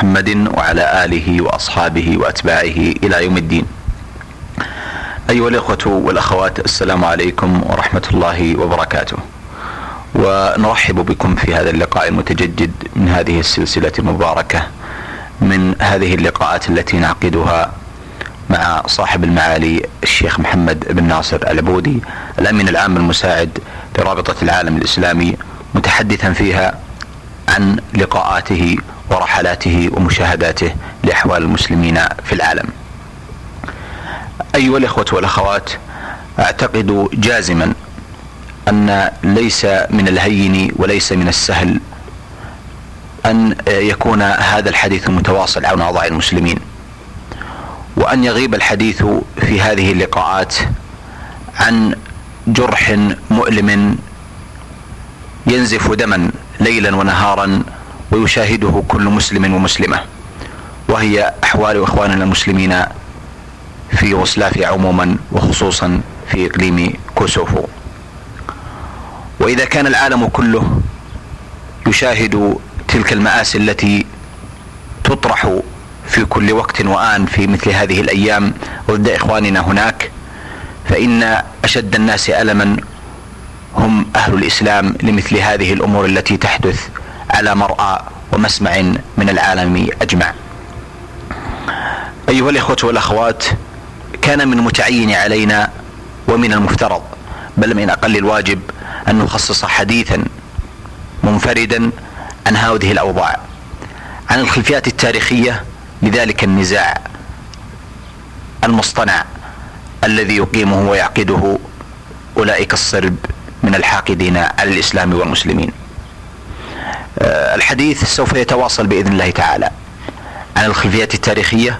محمد وعلى آله وأصحابه وأتباعه إلى يوم الدين. أيها الإخوة والأخوات السلام عليكم ورحمة الله وبركاته. ونرحب بكم في هذا اللقاء المتجدد من هذه السلسلة المباركة من هذه اللقاءات التي نعقدها مع صاحب المعالي الشيخ محمد بن ناصر العبودي الأمين العام المساعد لرابطه العالم الإسلامي متحدثا فيها عن لقاءاته ورحلاته ومشاهداته لأحوال المسلمين في العالم. أيها الإخوة والأخوات أعتقد جازما أن ليس من الهين وليس من السهل أن يكون هذا الحديث متواصل عن اوضاع المسلمين. وأن يغيب الحديث في هذه اللقاءات عن جرح مؤلم ينزف دما ليلا ونهارا ويشاهده كل مسلم ومسلمة وهي أحوال إخواننا المسلمين في يوغوسلافيا عموما وخصوصا في إقليم كوسوفو. وإذا كان العالم كله يشاهد تلك المآسي التي تطرح في كل وقت وآن في مثل هذه الأيام ضد إخواننا هناك فإن أشد الناس ألما هم أهل الإسلام لمثل هذه الأمور التي تحدث على مرأى ومسمع من العالم أجمع. أيها الإخوة والأخوات كان من المتعين علينا ومن المفترض بل من أقل الواجب أن نخصص حديثا منفردا عن هذه الأوضاع عن الخلفيات التاريخية لذلك النزاع المصطنع الذي يقيمه ويعقده أولئك الصرب من الحاقدين على الإسلام والمسلمين. الحديث سوف يتواصل بإذن الله تعالى عن الخلفيات التاريخية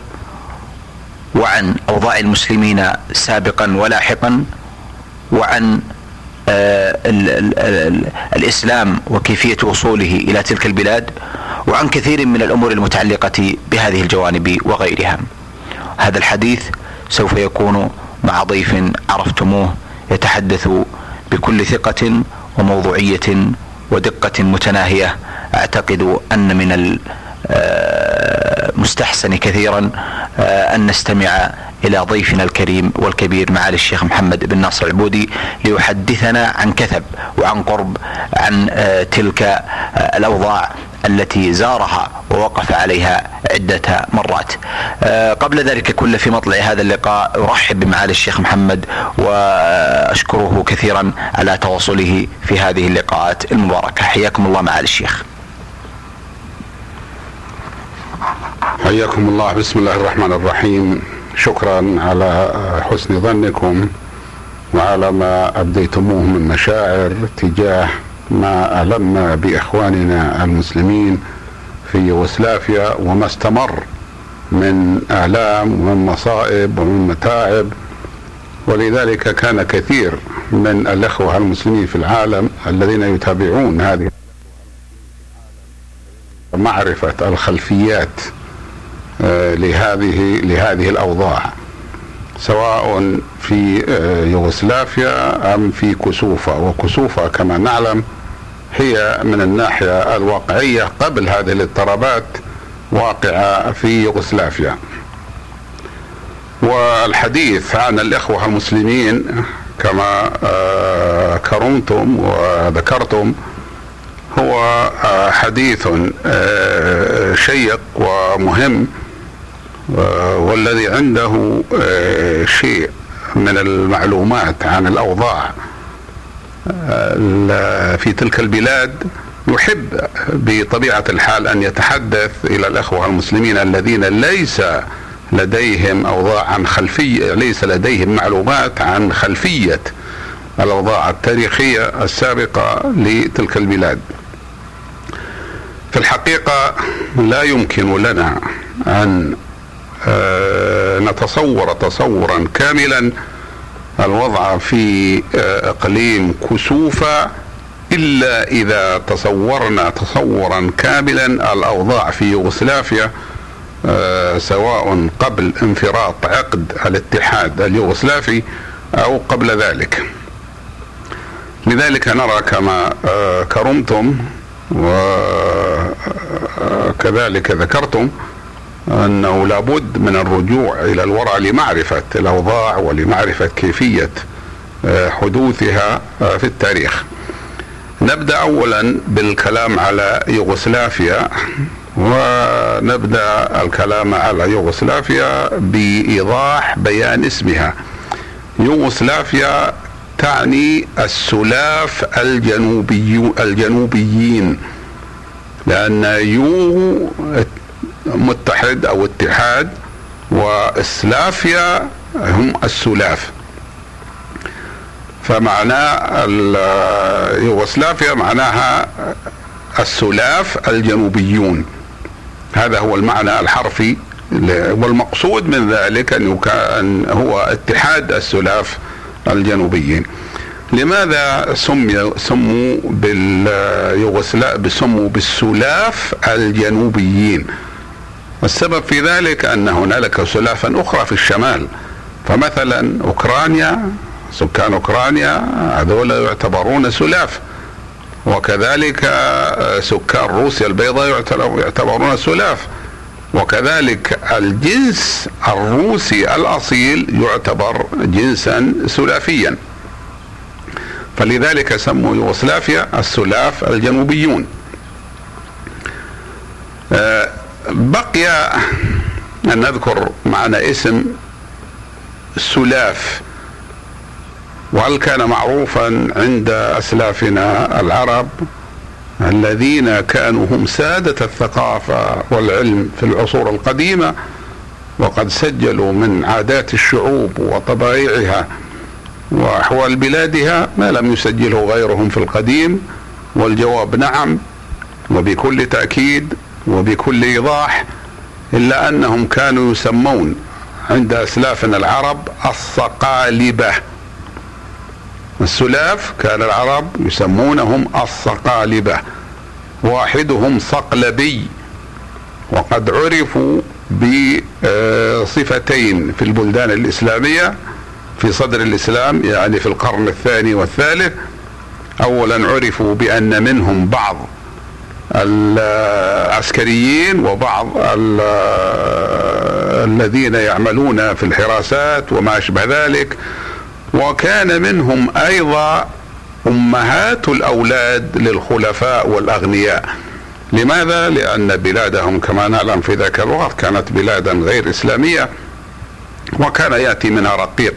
وعن أوضاع المسلمين سابقا ولاحقا وعن ال ال ال الإسلام وكيفية وصوله إلى تلك البلاد وعن كثير من الأمور المتعلقة بهذه الجوانب وغيرها. هذا الحديث سوف يكون مع ضيف عرفتموه يتحدث بكل ثقة وموضوعية ودقة متناهية. أعتقد أن من المستحسن كثيرا أن نستمع إلى ضيفنا الكريم والكبير معالي الشيخ محمد بن ناصر العبودي ليحدثنا عن كثب وعن قرب عن تلك الأوضاع. التي زارها ووقف عليها عدة مرات. قبل ذلك كله في مطلع هذا اللقاء أرحب بمعالي الشيخ محمد وأشكره كثيرا على تواصله في هذه اللقاءات المباركة. حياكم الله معالي الشيخ. حياكم الله. بسم الله الرحمن الرحيم. شكرا على حسن ظنكم وعلى ما أبديتموه من مشاعر تجاه ما ألم بإخواننا المسلمين في يوغوسلافيا وما استمر من آلام ومن مصائب ومن متاعب. ولذلك كان كثير من الأخوة المسلمين في العالم الذين يتابعون هذه معرفة الخلفيات لهذه لهذه الأوضاع سواء في يوغوسلافيا أم في كسوفا وكسوفا كما نعلم هي من الناحية الواقعية قبل هذه الاضطرابات واقعة في يوغوسلافيا. والحديث عن الإخوة المسلمين كما كرمتم وذكرتم هو حديث شيق ومهم والذي عنده شيء من المعلومات عن الأوضاع. في تلك البلاد يحب بطبيعة الحال أن يتحدث إلى الأخوة المسلمين الذين ليس لديهم أوضاع عن خلفية ليس لديهم معلومات عن خلفية الأوضاع التاريخية السابقة لتلك البلاد. في الحقيقة لا يمكن لنا أن نتصور تصورا كاملا الوضع في إقليم كسوفا إلا إذا تصورنا تصورا كاملا الأوضاع في يوغوسلافيا سواء قبل انفراط عقد الاتحاد اليوغوسلافي أو قبل ذلك. لذلك نرى كما كرمتم وكذلك ذكرتم أنه لابد من الرجوع إلى الورع لمعرفة الأوضاع ولمعرفة كيفية آه، حدوثها آه، في التاريخ. نبدأ اولا بالكلام على يوغوسلافيا ونبدأ الكلام على يوغوسلافيا بإيضاح بيان اسمها. يوغوسلافيا تعني السلاف الجنوبي الجنوبيين لأن يو متحد أو اتحاد وإسلافيا هم السلاف. فمعناه يوغوسلافيا معناها السلاف الجنوبيون. هذا هو المعنى الحرفي والمقصود من ذلك كان هو اتحاد السلاف الجنوبيين. لماذا سمي سموا باليوغوسلاف سموا بالسلاف الجنوبيين؟ والسبب في ذلك أن هنالك سلافا أخرى في الشمال فمثلا أوكرانيا سكان أوكرانيا هذول يعتبرون سلاف وكذلك سكان روسيا البيضاء يعتبرون سلاف وكذلك الجنس الروسي الأصيل يعتبر جنسا سلافيا. فلذلك سموا يوغوسلافيا السلاف الجنوبيون. آه، بقي أن نذكر معنى اسم سلاف وهل كان معروفا عند أسلافنا العرب الذين كانوا هم سادة الثقافة والعلم في العصور القديمة وقد سجلوا من عادات الشعوب وطبائعها وأحوال بلادها ما لم يسجله غيرهم في القديم؟ والجواب نعم وبكل تأكيد وبكل إيضاح إلا أنهم كانوا يسمون عند أسلافنا العرب الصقالبة. السلاف كان العرب يسمونهم الصقالبة. واحدهم صقلبي. وقد عرفوا بصفتين في البلدان الإسلامية في صدر الإسلام يعني في القرن الثاني والثالث. اولا عرفوا بأن منهم بعض. العسكريين وبعض الذين يعملون في الحراسات وما أشبه ذلك. وكان منهم أيضا أمهات الأولاد للخلفاء والأغنياء. لماذا؟ لأن بلادهم كما نعلم في ذاك الوقت كانت بلادا غير إسلامية وكان يأتي منها رقيق.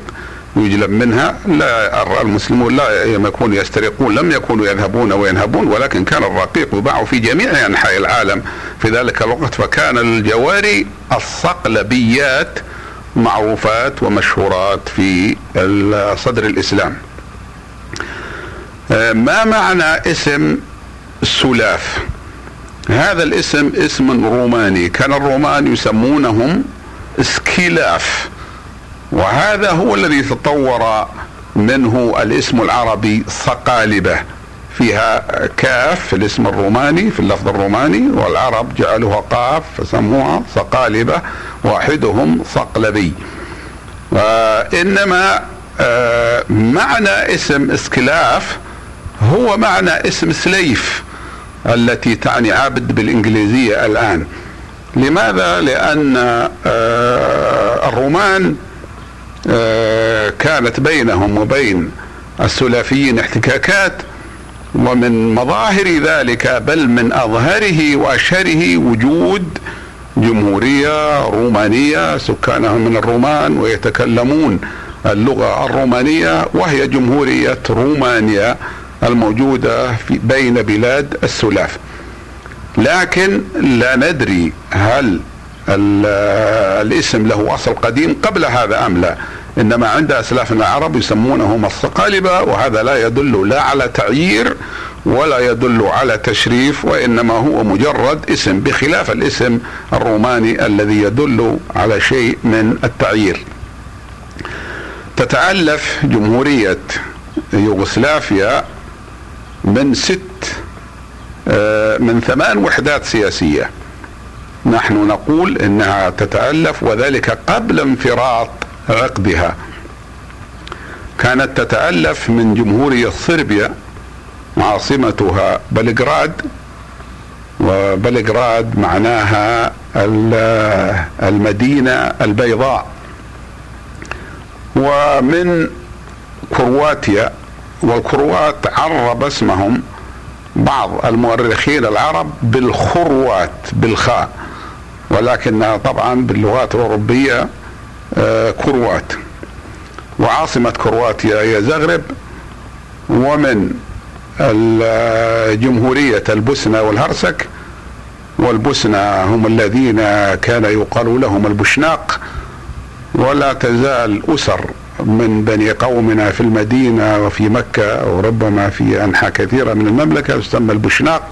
يجلب منها لا المسلمون لا يكونوا يسترقون لم يكونوا يذهبون وينهبون ولكن كان الرقيق يباع في جميع أنحاء العالم في ذلك الوقت فكان الجواري الصقلبيات معروفات ومشهورات في صدر الإسلام. ما معنى اسم السلاف؟ هذا الاسم اسم روماني، كان الرومان يسمونهم سكيلاف وهذا هو الذي تطور منه الاسم العربي صقالبه فيها كاف في الاسم الروماني في اللفظ الروماني والعرب جعلوها قاف فسموها صقالبه واحدهم صقلبي وإنما آه، معنى اسم اسكلاف هو معنى اسم سليف التي تعني عبد بالإنجليزية الآن. لماذا؟ لأن آه، الرومان كانت بينهم وبين السلافيين احتكاكات ومن مظاهر ذلك بل من أظهره وأشهره وجود جمهورية رومانية سكانها من الرومان ويتكلمون اللغة الرومانية وهي جمهورية رومانيا الموجودة في بين بلاد السلاف. لكن لا ندري هل الاسم له أصل قديم قبل هذا أم لا إنما عند اسلافنا العرب يسمونهم الصقالبه وهذا لا يدل لا على تعيير ولا يدل على تشريف وإنما هو مجرد اسم بخلاف الاسم الروماني الذي يدل على شيء من التعيير. تتألف جمهورية يوغوسلافيا من ست آه، من ثمان وحدات سياسية نحن نقول إنها تتألف وذلك قبل انفراط عقدها. كانت تتألف من جمهورية صربيا عاصمتها بلغراد وبلغراد معناها المدينة البيضاء. ومن كرواتيا والكروات عرب اسمهم بعض المؤرخين العرب بالخروات بالخاء. ولكنها طبعا باللغات الأوروبية آه، كروات. وعاصمة كرواتيا هي زغرب ومن جمهورية البوسنة والهرسك. والبوسنة هم الذين كان يقال لهم البشناق ولا تزال أسر من بني قومنا في المدينة وفي مكة وربما في أنحاء كثيرة من المملكة تسمى البشناق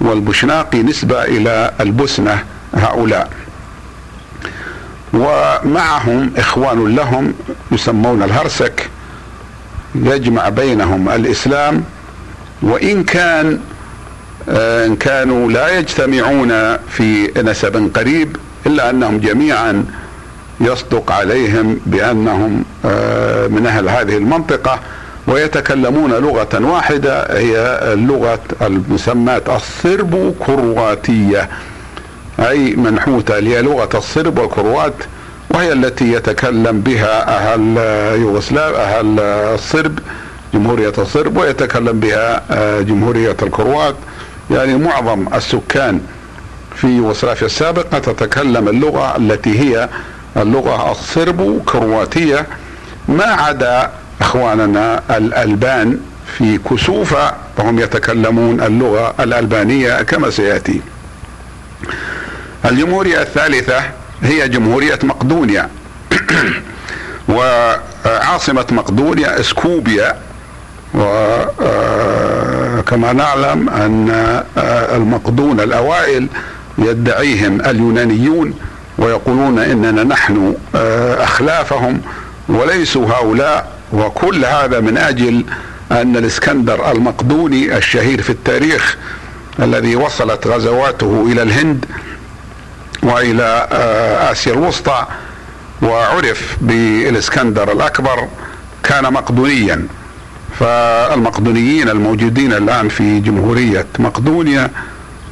والبشناقي نسبة إلى البسنة هؤلاء. ومعهم إخوان لهم يسمون الهرسك يجمع بينهم الإسلام وإن كان آه، إن كانوا لا يجتمعون في نسب قريب إلا أنهم جميعا يصدق عليهم بأنهم آه، من أهل هذه المنطقة ويتكلمون لغة واحدة هي لغه المسمات الصرب كرواتيه أي منحوته هي لغه الصرب والكروات وهي التي يتكلم بها أهل يوغسلاف أهل الصرب جمهورية الصرب ويتكلم بها آه، جمهورية الكروات يعني معظم السكان في يوغوسلافيا السابقة تتكلم اللغة التي هي اللغة الصرب كرواتية ما عدا إخواننا الألبان في كسوفة فهم يتكلمون اللغة الألبانية كما سيأتي. الجمهورية الثالثة هي جمهورية مقدونيا. وعاصمة مقدونيا إسكوبيا. وكما نعلم أن المقدون الأوائل يدعيهم اليونانيون ويقولون إننا نحن آه، أخلافهم وليسوا هؤلاء. وكل هذا من أجل أن الإسكندر المقدوني الشهير في التاريخ الذي وصلت غزواته إلى الهند وإلى آه، آسيا الوسطى وعرف بالإسكندر الأكبر كان مقدونيا. فالمقدونيين الموجودين الآن في جمهورية مقدونيا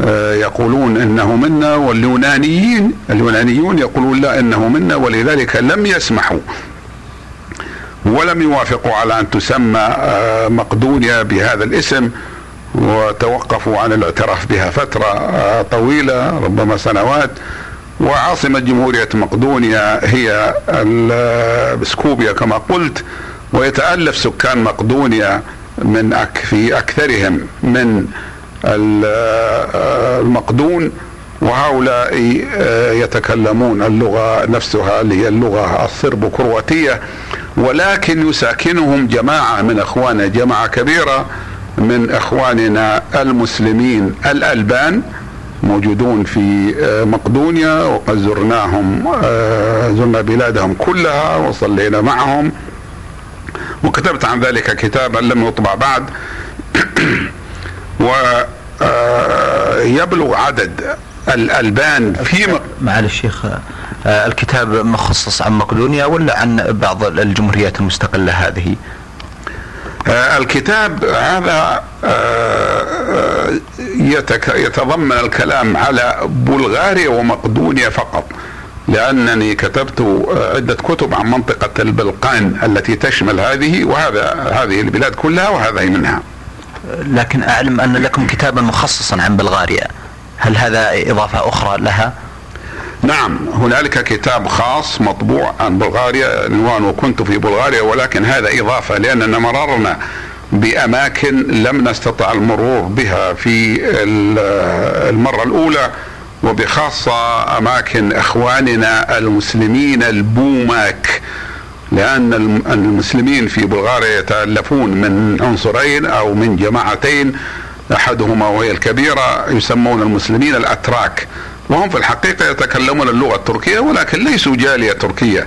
آه، يقولون إنه منا واليونانيين اليونانيون يقولون لا إنه منا ولذلك لم يسمحوا. ولم يوافقوا على أن تسمى آه، مقدونيا بهذا الاسم وتوقفوا عن الاعتراف بها فترة طويلة ربما سنوات. وعاصمة جمهورية مقدونيا هي سكوبيا كما قلت ويتألف سكان مقدونيا من أك في أكثرهم من المقدون وهؤلاء يتكلمون اللغة نفسها اللي هي اللغة الصرب كرواتية ولكن يساكنهم جماعة من أخواننا جماعة كبيرة من إخواننا المسلمين الألبان موجودون في مقدونيا وقد زرناهم زرنا بلادهم كلها وصلينا معهم. وكتبت عن ذلك كتابا لم يطبع بعد. ويبلغ عدد الألبان في معالي الشيخ آه، الكتاب مخصص عن مقدونيا ولا عن بعض الجمهوريات المستقلة هذه؟ آه، الكتاب هذا آه، يتضمن الكلام على بلغاريا ومقدونيا فقط لأنني كتبت عدة كتب عن منطقة البلقان التي تشمل هذه وهذا هذه البلاد كلها وهذه منها لكن أعلم أن لكم كتابا مخصصا عن بلغاريا هل هذا إضافة أخرى لها؟ نعم هنالك كتاب خاص مطبوع عن بلغاريا عنوان وكنت في بلغاريا ولكن هذا إضافة لأننا مررنا بأماكن لم نستطع المرور بها في المرة الأولى وبخاصة أماكن إخواننا المسلمين البوماك لأن المسلمين في بلغاريا يتألفون من عنصرين أو من جماعتين أحدهما وهي الكبيرة يسمون المسلمين الأتراك. وهم في الحقيقة يتكلمون اللغة التركية ولكن ليسوا جالية تركية.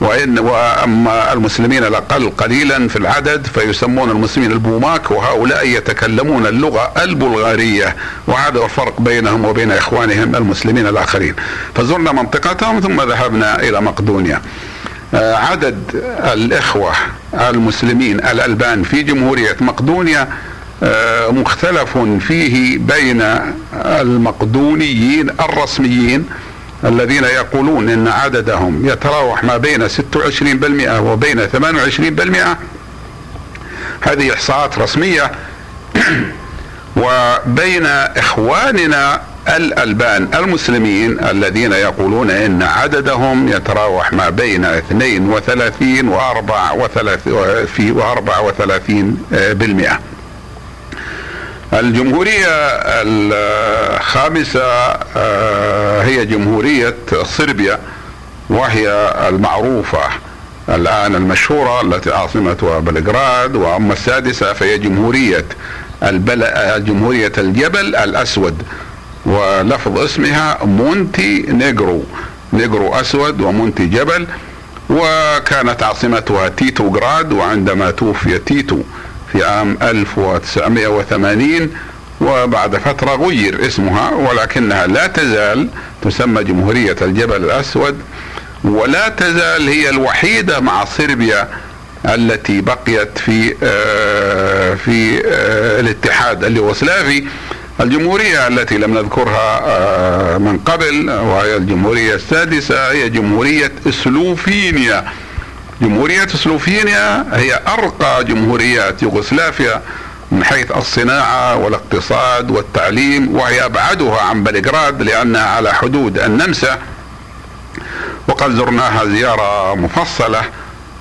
وإن وأما المسلمين الأقل قليلا في العدد فيسمون المسلمين البوماك وهؤلاء يتكلمون اللغة البلغارية. وهذا الفرق بينهم وبين إخوانهم المسلمين الآخرين. فزرنا منطقتهم ثم ذهبنا إلى مقدونيا. آه، عدد الإخوة المسلمين الألبان في جمهورية مقدونيا مختلف فيه بين المقدونيين الرسميين الذين يقولون إن عددهم يتراوح ما بين 26% وبين 28% هذه إحصاءات رسمية. وبين إخواننا الألبان المسلمين الذين يقولون إن عددهم يتراوح ما بين 32 و 34 بالمئة. الجمهورية الخامسة آه، هي جمهورية صربيا وهي المعروفة الآن المشهورة التي عاصمتها بلغراد وأما السادسة فهي جمهورية البل... جمهورية الجبل الأسود ولفظ اسمها مونتي نيجرو نيجرو أسود ومونتي جبل وكانت عاصمتها تيتو جراد وعندما توفي تيتو في عام 1980 وبعد فترة غير اسمها ولكنها لا تزال تسمى جمهورية الجبل الأسود ولا تزال هي الوحيدة مع صربيا التي بقيت في آه، في آه، الاتحاد اليوغوسلافي. الجمهورية التي لم نذكرها آه، من قبل وهي الجمهورية السادسة هي جمهورية سلوفينيا. جمهورية سلوفينيا هي أرقى جمهوريات يوغوسلافيا من حيث الصناعة والاقتصاد والتعليم وهي أبعدها عن بلغراد لأنها على حدود النمسا. وقد زرناها زيارة مفصلة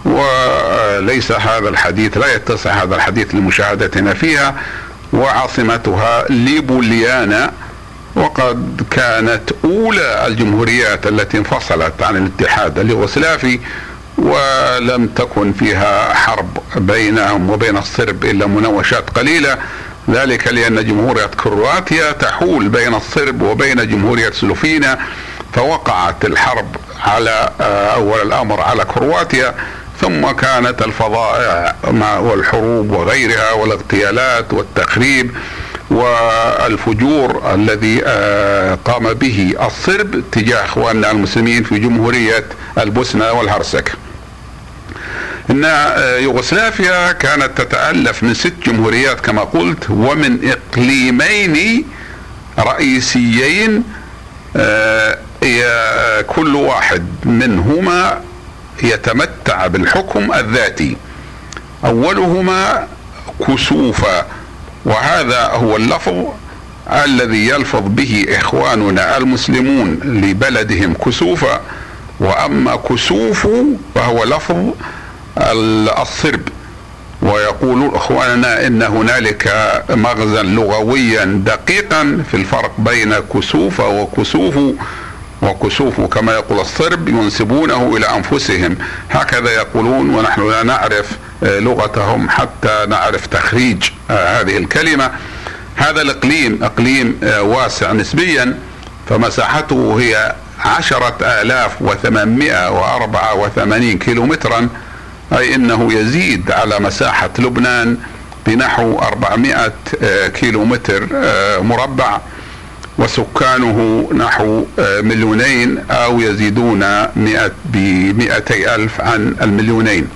وليس هذا الحديث لا يتسع هذا الحديث لمشاهدتنا فيها وعاصمتها ليبوليانا. وقد كانت أولى الجمهوريات التي انفصلت عن الاتحاد اليوغوسلافي ولم تكن فيها حرب بينهم وبين الصرب إلا مناوشات قليلة ذلك لأن جمهورية كرواتيا تحول بين الصرب وبين جمهورية سلوفينا فوقعت الحرب على آه، أول الأمر على كرواتيا ثم كانت الفظائع والحروب وغيرها والاغتيالات والتخريب والفجور الذي آه، قام به الصرب تجاه إخواننا المسلمين في جمهورية البوسنة والهرسك. إن آه، يوغوسلافيا كانت تتألف من ست جمهوريات كما قلت ومن إقليمين رئيسيين آه، كل واحد منهما يتمتع بالحكم الذاتي. أولهما كسوفا وهذا هو اللفظ الذي يلفظ به إخواننا المسلمون لبلدهم كسوفا. وأما كسوف فهو لفظ الصرب ويقول إخواننا إن هنالك مغزى لغويا دقيقا في الفرق بين كسوف وكسوف وكسوف كما يقول الصرب ينسبونه إلى أنفسهم. هكذا يقولون ونحن لا نعرف آه، لغتهم حتى نعرف تخريج آه، هذه الكلمة. هذا الإقليم إقليم آه، واسع نسبيا فمساحته هي عشرة آلاف وثمانمائة وأربعة وثمانين كيلومترا. أي أنه يزيد على مساحة لبنان بنحو أربعمائة كيلومتر مربع وسكانه نحو آه، مليونين أو يزيدون بمئتي ألف عن المليونين.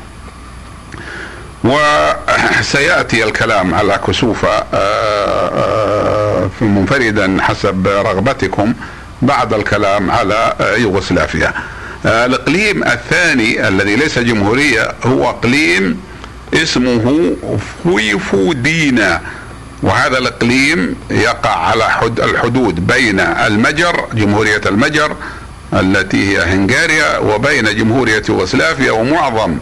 وسيأتي الكلام على كسوفة آه، آه، منفردا حسب رغبتكم بعد الكلام على يوغوسلافيا. الإقليم الثاني الذي ليس جمهورية هو إقليم اسمه فويفودينا. وهذا الإقليم يقع على حد الحدود بين المجر جمهورية المجر التي هي هنغاريا وبين جمهورية يوغوسلافيا ومعظم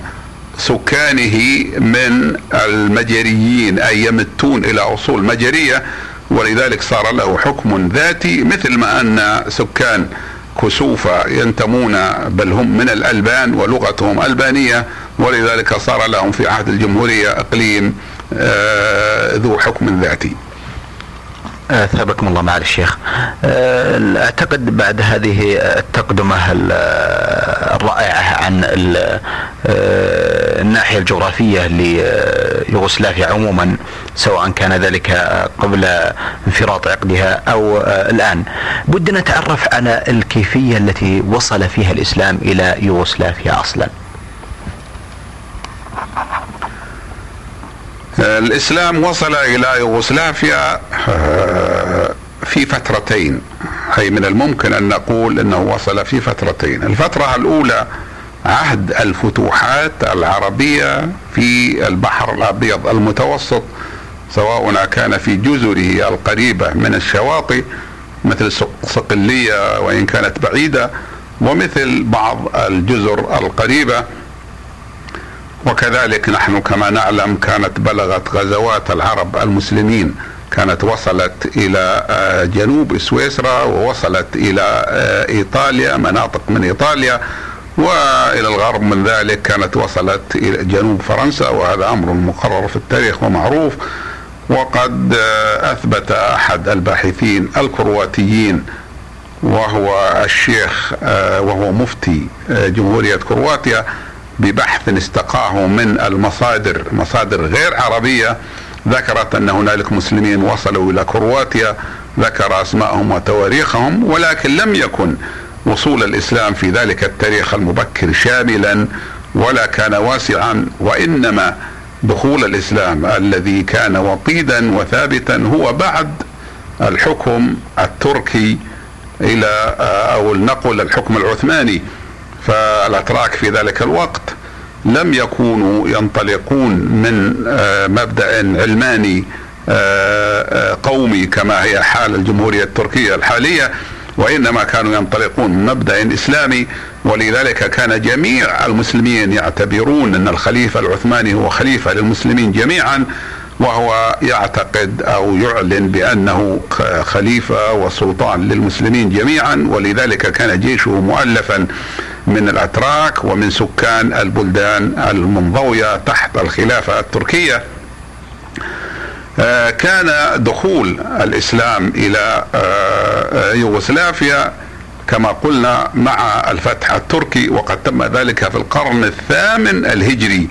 سكانه من المجريين أي يمتون إلى أصول مجرية. ولذلك صار له حكم ذاتي مثل ما أن سكان كسوفة ينتمون بل هم من الألبان ولغتهم ألبانية ولذلك صار لهم في عهد الجمهورية إقليم آه، ذو حكم ذاتي. أثابكم الله معالي الشيخ. آه، أعتقد بعد هذه التقدمة الرائعة عن آه، الناحية الجغرافية ليوغوسلافيا عموما سواء كان ذلك قبل انفراط عقدها أو الآن. بدنا نتعرف على الكيفية التي وصل فيها الإسلام إلى يوغوسلافيا أصلا. الإسلام وصل إلى يوغوسلافيا آه، في فترتين. أي من الممكن أن نقول إنه وصل في فترتين. الفترة الأولى عهد الفتوحات العربية في البحر الأبيض المتوسط سواء كان في جزره القريبة من الشواطئ مثل صقليه وإن كانت بعيدة ومثل بعض الجزر القريبة. وكذلك نحن كما نعلم كانت بلغت غزوات العرب المسلمين. كانت وصلت إلى آه، جنوب سويسرا ووصلت إلى آه، إيطاليا مناطق من إيطاليا وإلى الغرب من ذلك كانت وصلت إلى جنوب فرنسا وهذا أمر مقرر في التاريخ ومعروف. وقد آه، أثبت أحد الباحثين الكرواتيين وهو الشيخ وهو مفتي جمهورية كرواتيا ببحث استقاه من المصادر مصادر غير عربية ذكرت أن هنالك مسلمين وصلوا إلى كرواتيا ذكر أسماءهم وتواريخهم ولكن لم يكن وصول الإسلام في ذلك التاريخ المبكر شاملا ولا كان واسعا وإنما دخول الإسلام الذي كان وطيدا وثابتا هو بعد الحكم التركي إلى أو النقل الحكم العثماني. فالأتراك في ذلك الوقت لم يكونوا ينطلقون من آه، مبدأ علماني آه، آه، قومي كما هي حال الجمهورية التركية الحالية وإنما كانوا ينطلقون من مبدأ إسلامي ولذلك كان جميع المسلمين يعتبرون أن الخليفة العثماني هو خليفة للمسلمين جميعا. وهو يعتقد أو يعلن بأنه خليفة وسلطان للمسلمين جميعا ولذلك كان جيشه مؤلفا من الأتراك ومن سكان البلدان المنضوية تحت الخلافة التركية. آه، كان دخول الإسلام إلى آه، يوغوسلافيا كما قلنا مع الفتح التركي وقد تم ذلك في القرن الثامن الهجري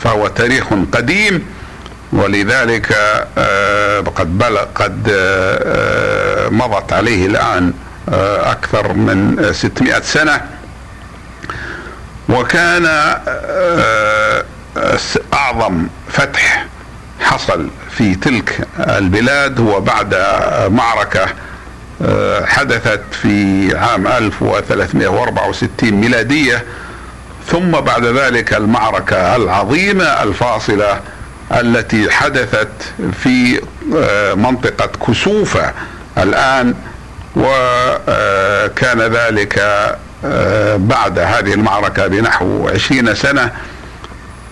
فهو تاريخ قديم. ولذلك آه، قد بلغ قد مضت عليه الآن أكثر من 600 سنة. وكان آه، أعظم فتح حصل في تلك البلاد هو بعد معركة آه، حدثت في عام 1364 ميلادية. ثم بعد ذلك المعركة العظيمة الفاصلة التي حدثت في آه، منطقة كسوفة الآن وكان ذلك آه، بعد هذه المعركة بنحو عشرين سنة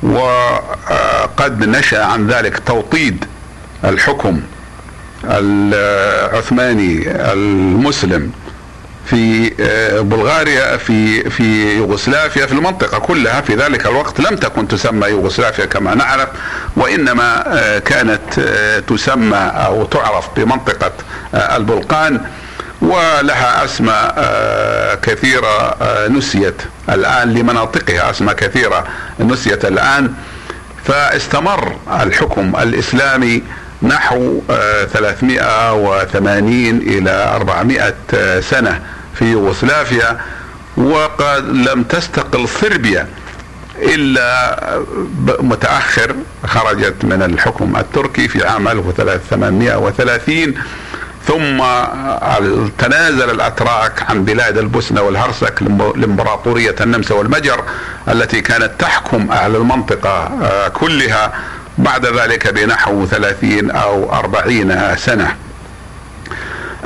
وقد نشأ عن ذلك توطيد الحكم العثماني المسلم. في آه، بلغاريا في في يوغوسلافيا في المنطقة كلها في ذلك الوقت لم تكن تسمى يوغوسلافيا كما نعرف وإنما آه، كانت تسمى أو تعرف بمنطقة البلقان ولها أسماء آه، كثيرة آه، نسيت الآن لمناطقها أسماء كثيرة نسيت الآن. فاستمر الحكم الإسلامي نحو 380 آه، إلى 400 سنة. في يوغوسلافيا وقد لم تستقل صربيا إلا متأخر خرجت من الحكم التركي في عام 1830 ثم تنازل الأتراك عن بلاد البوسنة والهرسك لإمبراطورية النمسا والمجر التي كانت تحكم أهل المنطقة آه، كلها بعد ذلك بنحو ثلاثين أو أربعين سنة.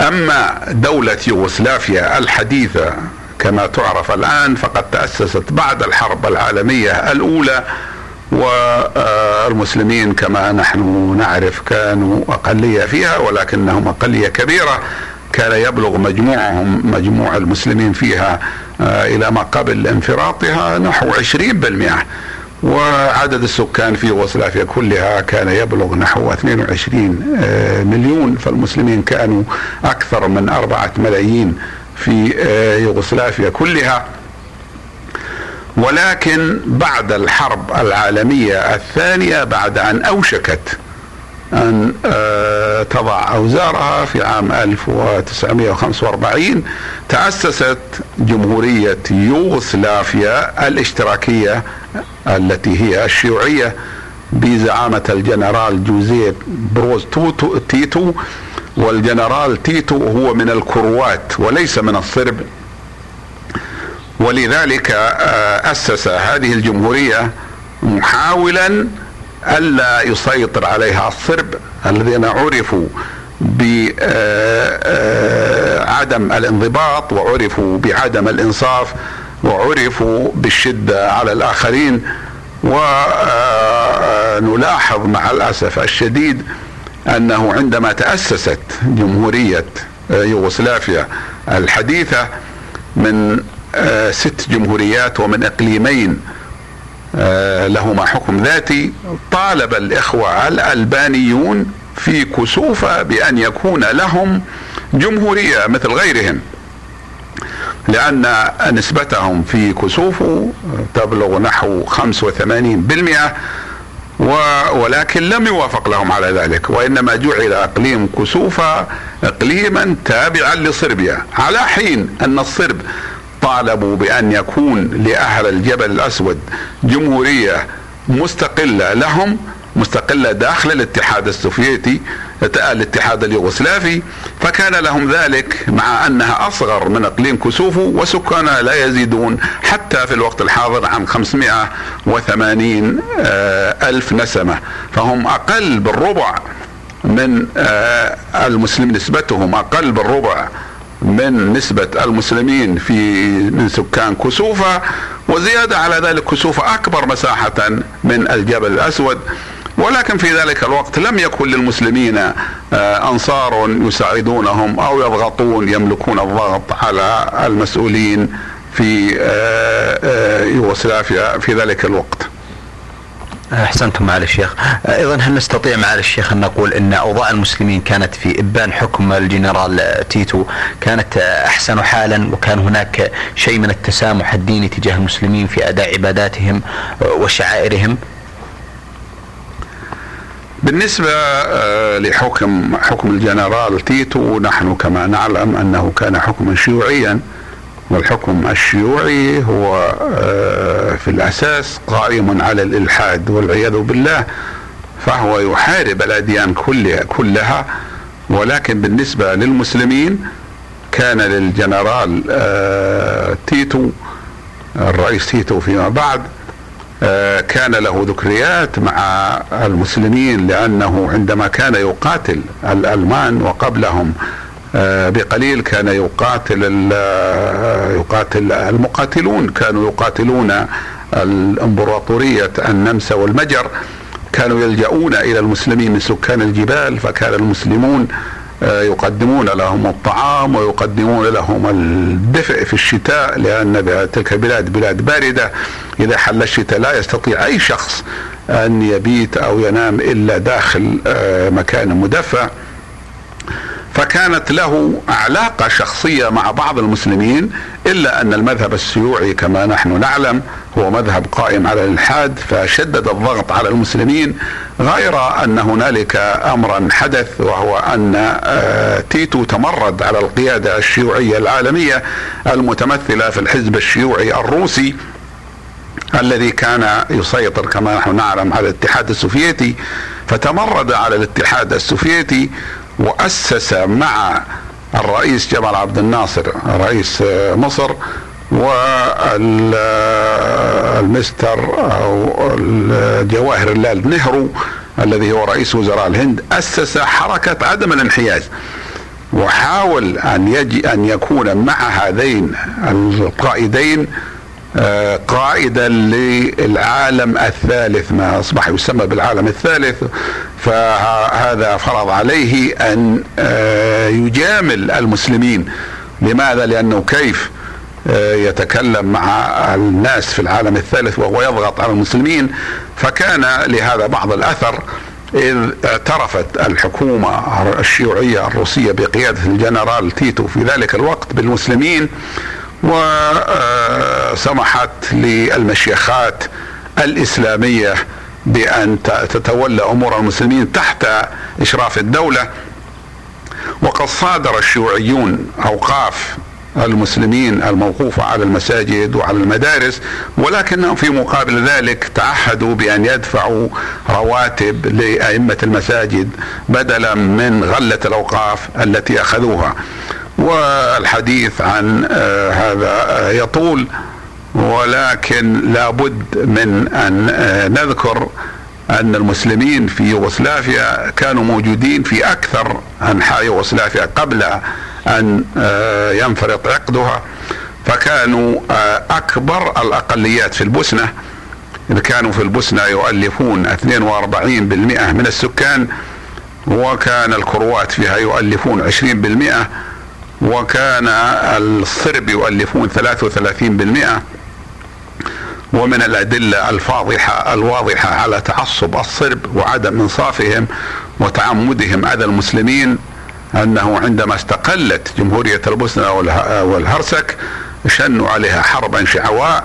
أما دولة يوغوسلافيا الحديثة كما تعرف الآن فقد تأسست بعد الحرب العالمية الأولى والمسلمين كما نحن نعرف كانوا أقلية فيها ولكنهم أقلية كبيرة. كان يبلغ مجموعهم مجموع المسلمين فيها آه، إلى ما قبل انفراطها نحو 20% وعدد السكان في يوغوسلافيا كلها كان يبلغ نحو 22 آه، مليون فالمسلمين كانوا أكثر من أربعة ملايين في آه، يوغوسلافيا كلها. ولكن بعد الحرب العالمية الثانية بعد أن أوشكت أن آه، تضع أوزارها في عام 1945 تأسست جمهورية يوغوسلافيا الاشتراكية التي هي الشيوعية بزعامة الجنرال جوزيف بروز توتو تيتو والجنرال تيتو هو من الكروات وليس من الصرب. ولذلك آه، أسس هذه الجمهورية محاولا ألا يسيطر عليها الصرب الذين عرفوا بعدم آه، الانضباط وعرفوا بعدم الإنصاف وعرفوا بالشدة على الآخرين ونلاحظ مع الأسف الشديد أنه عندما تأسست جمهورية يوغوسلافيا الحديثة من ست جمهوريات ومن إقليمين لهما حكم ذاتي. طالب الإخوة الألبانيون في كسوفة بأن يكون لهم جمهورية مثل غيرهم لأن نسبتهم في كسوفو تبلغ نحو 85% ولكن لم يوافق لهم على ذلك وإنما جعل أقليم كسوفا إقليما تابعا لصربيا. على حين أن الصرب طالبوا بأن يكون لأهل الجبل الأسود جمهورية مستقلة لهم مستقلة داخل الاتحاد السوفيتي الاتحاد اليوغوسلافي. فكان لهم ذلك مع أنها أصغر من إقليم كوسوفو وسكانها لا يزيدون حتى في الوقت الحاضر عن 580 آه، ألف نسمة. فهم أقل بالربع من آه، المسلم نسبتهم أقل بالربع من نسبة المسلمين في من سكان كسوفة وزيادة على ذلك كسوفة أكبر مساحة من الجبل الأسود ولكن في ذلك الوقت لم يكن للمسلمين آه، أنصار يساعدونهم أو يضغطون يملكون الضغط على المسؤولين في آه، آه، يوغوسلافيا في ذلك الوقت. أحسنتم معالي الشيخ. أيضا هل نستطيع معالي الشيخ أن نقول إن أوضاع المسلمين كانت في إبان حكم الجنرال تيتو كانت أحسن حالا وكان هناك شيء من التسامح الديني تجاه المسلمين في أداء عباداتهم وشعائرهم؟ بالنسبة آه، لحكم حكم الجنرال تيتو نحن كما نعلم أنه كان حكما شيوعيا والحكم الشيوعي هو آه، في الأساس قائم على الإلحاد والعياذ بالله فهو يحارب الأديان كلها ولكن بالنسبة للمسلمين كان للجنرال آه، تيتو الرئيس تيتو فيما بعد آه، كان له ذكريات مع المسلمين لأنه عندما كان يقاتل الألمان وقبلهم آه، بقليل كان يقاتل يقاتل المقاتلون كانوا يقاتلون الإمبراطورية النمسا والمجر كانوا يلجؤون إلى المسلمين من سكان الجبال فكان المسلمون يقدمون لهم الطعام ويقدمون لهم الدفء في الشتاء لأن تلك البلاد بلاد باردة. إذا حل الشتاء لا يستطيع أي شخص أن يبيت أو ينام إلا داخل آه، مكان مدفأ فكانت له علاقة شخصية مع بعض المسلمين إلا أن المذهب الشيوعي كما نحن نعلم هو مذهب قائم على الإلحاد فشدد الضغط على المسلمين غير أن هنالك أمرا حدث وهو أن آه، تيتو تمرد على القيادة الشيوعية العالمية المتمثلة في الحزب الشيوعي الروسي الذي كان يسيطر كما نحن نعلم على الاتحاد السوفيتي فتمرد على الاتحاد السوفيتي وأسس مع الرئيس جمال عبد الناصر رئيس مصر والمستر أو الجواهر اللال نهرو الذي هو رئيس وزراء الهند أسس حركة عدم الانحياز وحاول أن يجي أن يكون مع هذين القائدين قائدا للعالم الثالث ما أصبح يسمى بالعالم الثالث فهذا فرض عليه أن آه، يجامل المسلمين. لماذا؟ لأنه كيف آه، يتكلم مع الناس في العالم الثالث وهو يضغط على المسلمين. فكان لهذا بعض الأثر إذ اعترفت الحكومة الشيوعية الروسية بقيادة الجنرال تيتو في ذلك الوقت بالمسلمين وسمحت للمشيخات الإسلامية بأن تتولى أمور المسلمين تحت إشراف الدولة. وقد صادر الشيوعيون أوقاف المسلمين الموقوفة على المساجد وعلى المدارس ولكنهم في مقابل ذلك تعهدوا بأن يدفعوا رواتب لأئمة المساجد بدلا من غلة الأوقاف التي أخذوها. والحديث عن آه، هذا يطول ولكن لابد من أن آه، نذكر أن المسلمين في يوغوسلافيا كانوا موجودين في أكثر أنحاء يوغوسلافيا قبل أن آه، ينفرط عقدها فكانوا آه، أكبر الأقليات في البوسنة. كانوا في البوسنة يؤلفون 42% من السكان وكان الكروات فيها يؤلفون 20% وكان الصرب يؤلفون 33% ومن الأدلة الفاضحة الواضحة على تعصب الصرب وعدم إنصافهم وتعمدهم أذى المسلمين أنه عندما استقلت جمهورية البوسنة والهرسك شنوا عليها حربا شعواء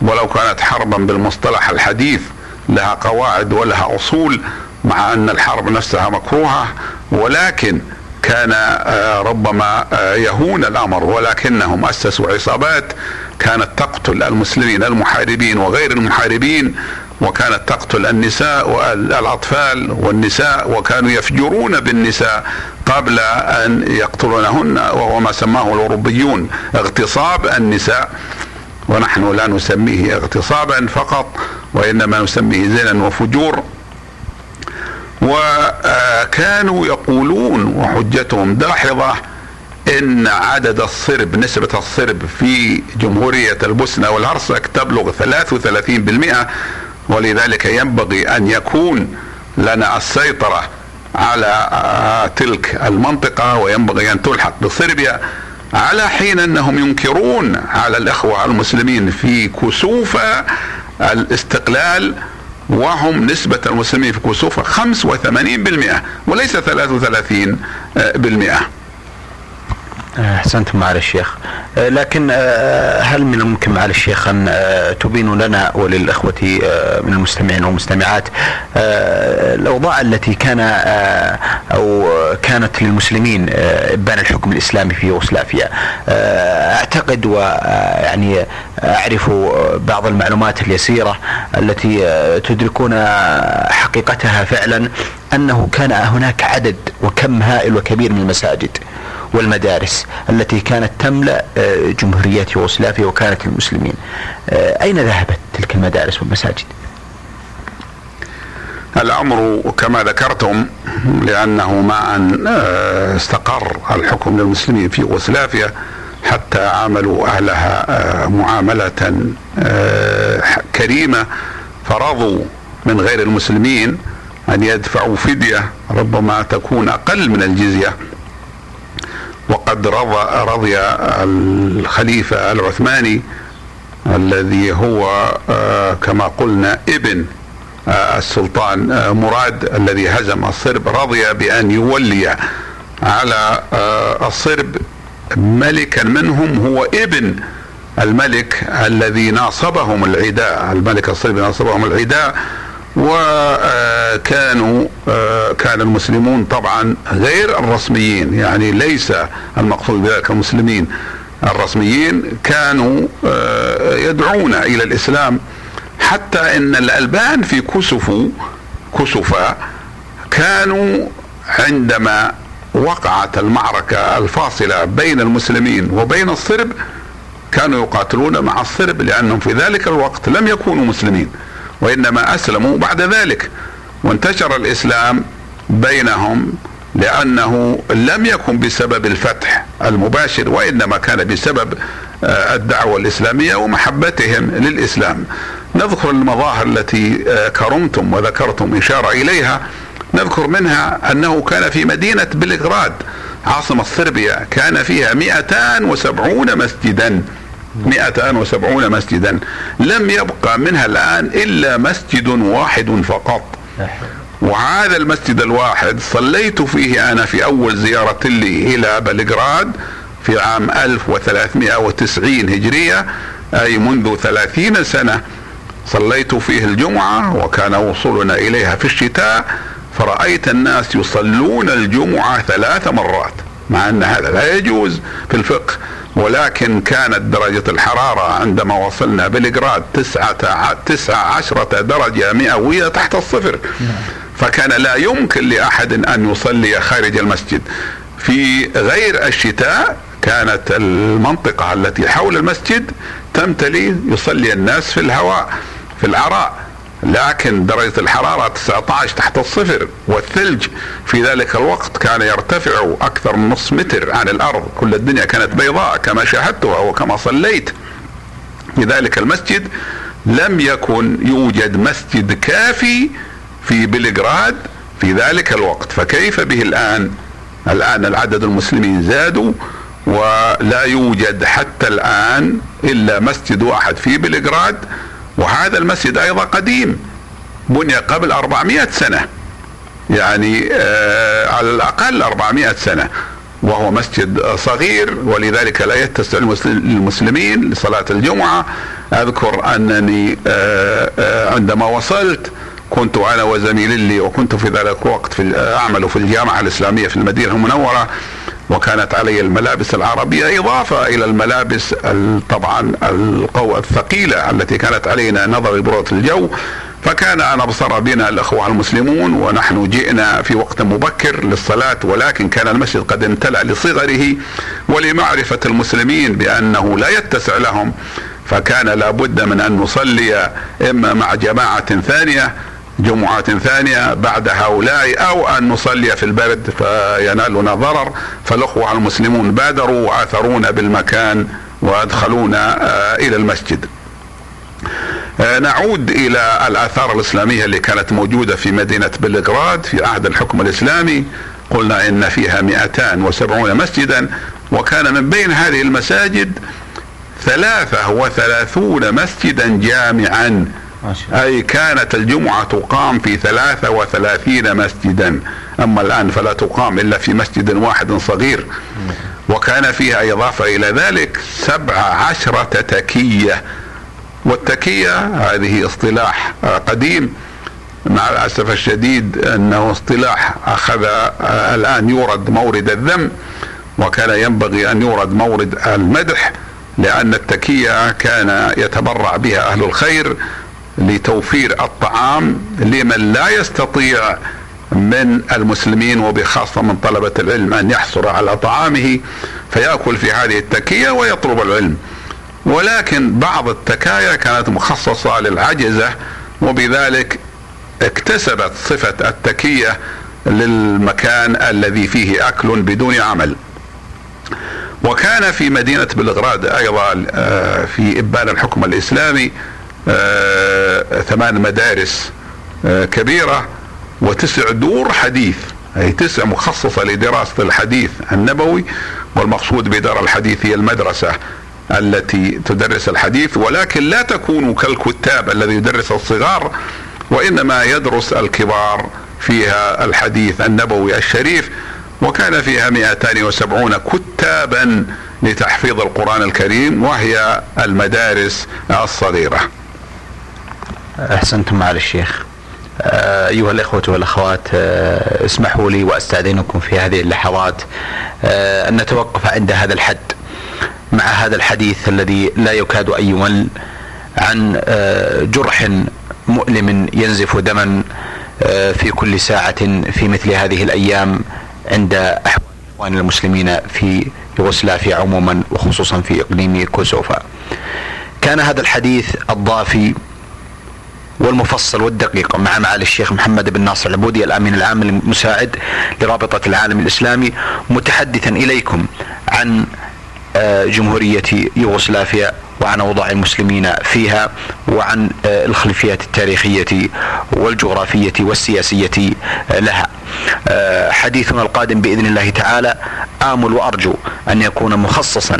ولو كانت حربا بالمصطلح الحديث لها قواعد ولها أصول مع أن الحرب نفسها مكروهة ولكن كان آه، ربما آه، يهون الأمر ولكنهم أسسوا عصابات كانت تقتل المسلمين المحاربين وغير المحاربين وكانت تقتل النساء والاطفال والنساء وكانوا يفجرون بالنساء قبل أن يقتلونهن وهو ما سماه الأوروبيون اغتصاب النساء. ونحن لا نسميه اغتصابا فقط وإنما نسميه زنا وفجور وكانوا يقولون وحجتهم داحضة إن عدد الصرب نسبة الصرب في جمهورية البوسنة والهرسك تبلغ 33% ولذلك ينبغي أن يكون لنا السيطرة على تلك المنطقة وينبغي أن تلحق بصربيا على حين أنهم ينكرون على الإخوة المسلمين في كسوف الاستقلال وهم نسبة المسلمين في كسوفة 85% وليس 33% احسنتم معالي الشيخ. آه، لكن آه، هل من الممكن معالي الشيخ أن آه، تبين لنا وللإخوة من المستمعين والمستمعات الأوضاع التي كان أو كانت للمسلمين إبان الحكم الإسلامي في يوغوسلافيا أعتقد ويعني أعرف بعض المعلومات اليسيرة التي تدركون حقيقتها فعلا أنه كان هناك عدد وكم هائل وكبير من المساجد. والمدارس التي كانت تملأ آه، جمهورية يوغوسلافيا وكانت للمسلمين. آه، أين ذهبت تلك المدارس والمساجد؟ الأمر كما ذكرتم لأنه مع ان آه، استقر الحكم للمسلمين في يوغوسلافيا حتى عاملوا أهلها معاملة كريمة فرضوا من غير المسلمين أن يدفعوا فدية ربما تكون أقل من الجزية وقد رضى رضي الخليفة العثماني الذي هو آه، كما قلنا ابن آه، السلطان آه، مراد الذي هزم الصرب رضي بأن يولي على الصرب ملكا منهم هو ابن الملك الذي ناصبهم العداء الملك الصربي ناصبهم العداء. وكانوا كان المسلمون طبعا غير الرسميين يعني ليس المقصود بذلك المسلمين الرسميين كانوا يدعون إلى الإسلام حتى إن الألبان في كسفو كسفا كانوا عندما وقعت المعركة الفاصلة بين المسلمين وبين الصرب كانوا يقاتلون مع الصرب لأنهم في ذلك الوقت لم يكونوا مسلمين. وإنما أسلموا بعد ذلك. وانتشر الإسلام بينهم لأنه لم يكن بسبب الفتح المباشر وإنما كان بسبب آه، الدعوة الإسلامية ومحبتهم للإسلام. نذكر المظاهر التي آه، كرمتم وذكرتم إشارة إليها. نذكر منها أنه كان في مدينة بلغراد عاصمة صربيا كان فيها 270 مسجدا. 270 مسجدا. لم يبقى منها الآن إلا مسجد واحد فقط. وهذا المسجد الواحد صليت فيه أنا في أول زيارة لي إلى بلغراد في عام 1390 هجرية أي منذ 30 سنة. صليت فيه الجمعة وكان وصولنا إليها في الشتاء فرأيت الناس يصلون الجمعة ثلاث مرات مع أن هذا لا يجوز في الفقه. ولكن كانت درجة الحرارة عندما وصلنا بلغراد تسعة, تسعة عشرة درجة مئوية تحت الصفر. فكان لا يمكن لأحد أن يصلي خارج المسجد. في غير الشتاء كانت المنطقة التي حول المسجد تمتلي يصلي الناس في الهواء في العراء. لكن درجة الحرارة 19 تحت الصفر والثلج في ذلك الوقت كان يرتفع أكثر من نصف متر عن الأرض. كل الدنيا كانت بيضاء كما شاهدتها وكما صليت. في ذلك المسجد لم يكن يوجد مسجد كافي في بلغراد في ذلك الوقت. فكيف به الآن؟ الآن العدد المسلمين زادوا ولا يوجد حتى الآن إلا مسجد واحد في بلغراد وهذا المسجد أيضا قديم بني قبل 400 سنة يعني آه على الأقل 400 سنة وهو مسجد صغير ولذلك لا يتسع للمسلمين لصلاة الجمعة. أذكر أنني آه آه عندما وصلت كنت أنا وزميلي لي وكنت في ذلك الوقت في أعمل في الجامعة الإسلامية في المدينة المنورة. وكانت علي الملابس العربية إضافة إلى الملابس طبعا القوة الثقيلة التي كانت علينا نظر برودة الجو. فكان أن أبصر بنا الأخوة المسلمون ونحن جئنا في وقت مبكر للصلاة ولكن كان المسجد قد امتلأ لصغره ولمعرفة المسلمين بأنه لا يتسع لهم. فكان لابد من أن نصلي إما مع جماعة ثانية جمعات ثانية بعد هؤلاء أو أن نصلي في البرد فينالنا ضرر. فالأخوة المسلمون بادروا وآثرونا بالمكان وأدخلونا آه، إلى المسجد. آه، نعود إلى الآثار الإسلامية اللي كانت موجودة في مدينة بلغراد في عهد الحكم الإسلامي. قلنا إن فيها 270 مسجدا وكان من بين هذه المساجد ثلاثة وثلاثون مسجدا جامعا. أي كانت الجمعة تقام في ثلاثة وثلاثين مسجدا. أما الآن فلا تقام إلا في مسجد واحد صغير. وكان فيها إضافة إلى ذلك سبع عشرة تكية. والتكية هذه اصطلاح قديم. مع الأسف الشديد أنه اصطلاح أخذ الآن يورد مورد الذم. وكان ينبغي أن يورد مورد المدح لأن التكية كان يتبرع بها أهل الخير. لتوفير الطعام لمن لا يستطيع من المسلمين وبخاصة من طلبة العلم أن يحصل على طعامه فيأكل في هذه التكية ويطلب العلم. ولكن بعض التكايا كانت مخصصة للعجزة وبذلك اكتسبت صفة التكية للمكان الذي فيه أكل بدون عمل. وكان في مدينة بلغراد أيضا آه، في إبان الحكم الإسلامي ثمان مدارس آه، كبيرة وتسع دور حديث. أي تسع مخصصة لدراسة الحديث النبوي والمقصود بدار الحديث هي المدرسة التي تدرس الحديث. ولكن لا تكون كالكتاب الذي يدرس الصغار وإنما يدرس الكبار فيها الحديث النبوي الشريف. وكان فيها 270 كتابا لتحفيظ القرآن الكريم وهي المدارس الصغيرة. أحسنتم معالي الشيخ آه، أيها الإخوة والأخوات آه، اسمحوا لي وأستأذنكم في هذه اللحظات آه، أن نتوقف عند هذا الحد مع هذا الحديث الذي لا يكاد أن يمل عن جرح مؤلم ينزف دما في كل ساعة في مثل هذه الأيام عند أحوال المسلمين في يوغوسلافيا عموما وخصوصا في إقليم كوسوفا. كان هذا الحديث الضافي والمفصل والدقيق مع معالي الشيخ محمد بن ناصر العبودي الأمين العام المساعد لرابطة العالم الإسلامي متحدثا إليكم عن آه، جمهورية يوغوسلافيا وعن أوضاع المسلمين فيها وعن آه، الخلفيات التاريخية والجغرافية والسياسية آه، لها. حديثنا القادم بإذن الله تعالى آمل وأرجو أن يكون مخصصا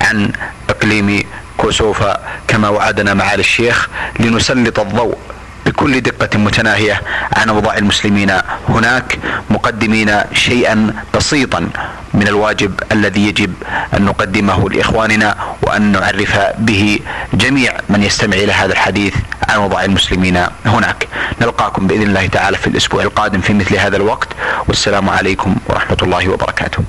عن إقليم كوسوفا كما وعدنا معالي الشيخ لنسلط الضوء بكل دقة متناهية عن أوضاع المسلمين هناك مقدمين شيئا بسيطا من الواجب الذي يجب أن نقدمه لإخواننا وأن نعرف به جميع من يستمع إلى هذا الحديث عن أوضاع المسلمين هناك. نلقاكم بإذن الله تعالى في الأسبوع القادم في مثل هذا الوقت. والسلام عليكم ورحمة الله وبركاته.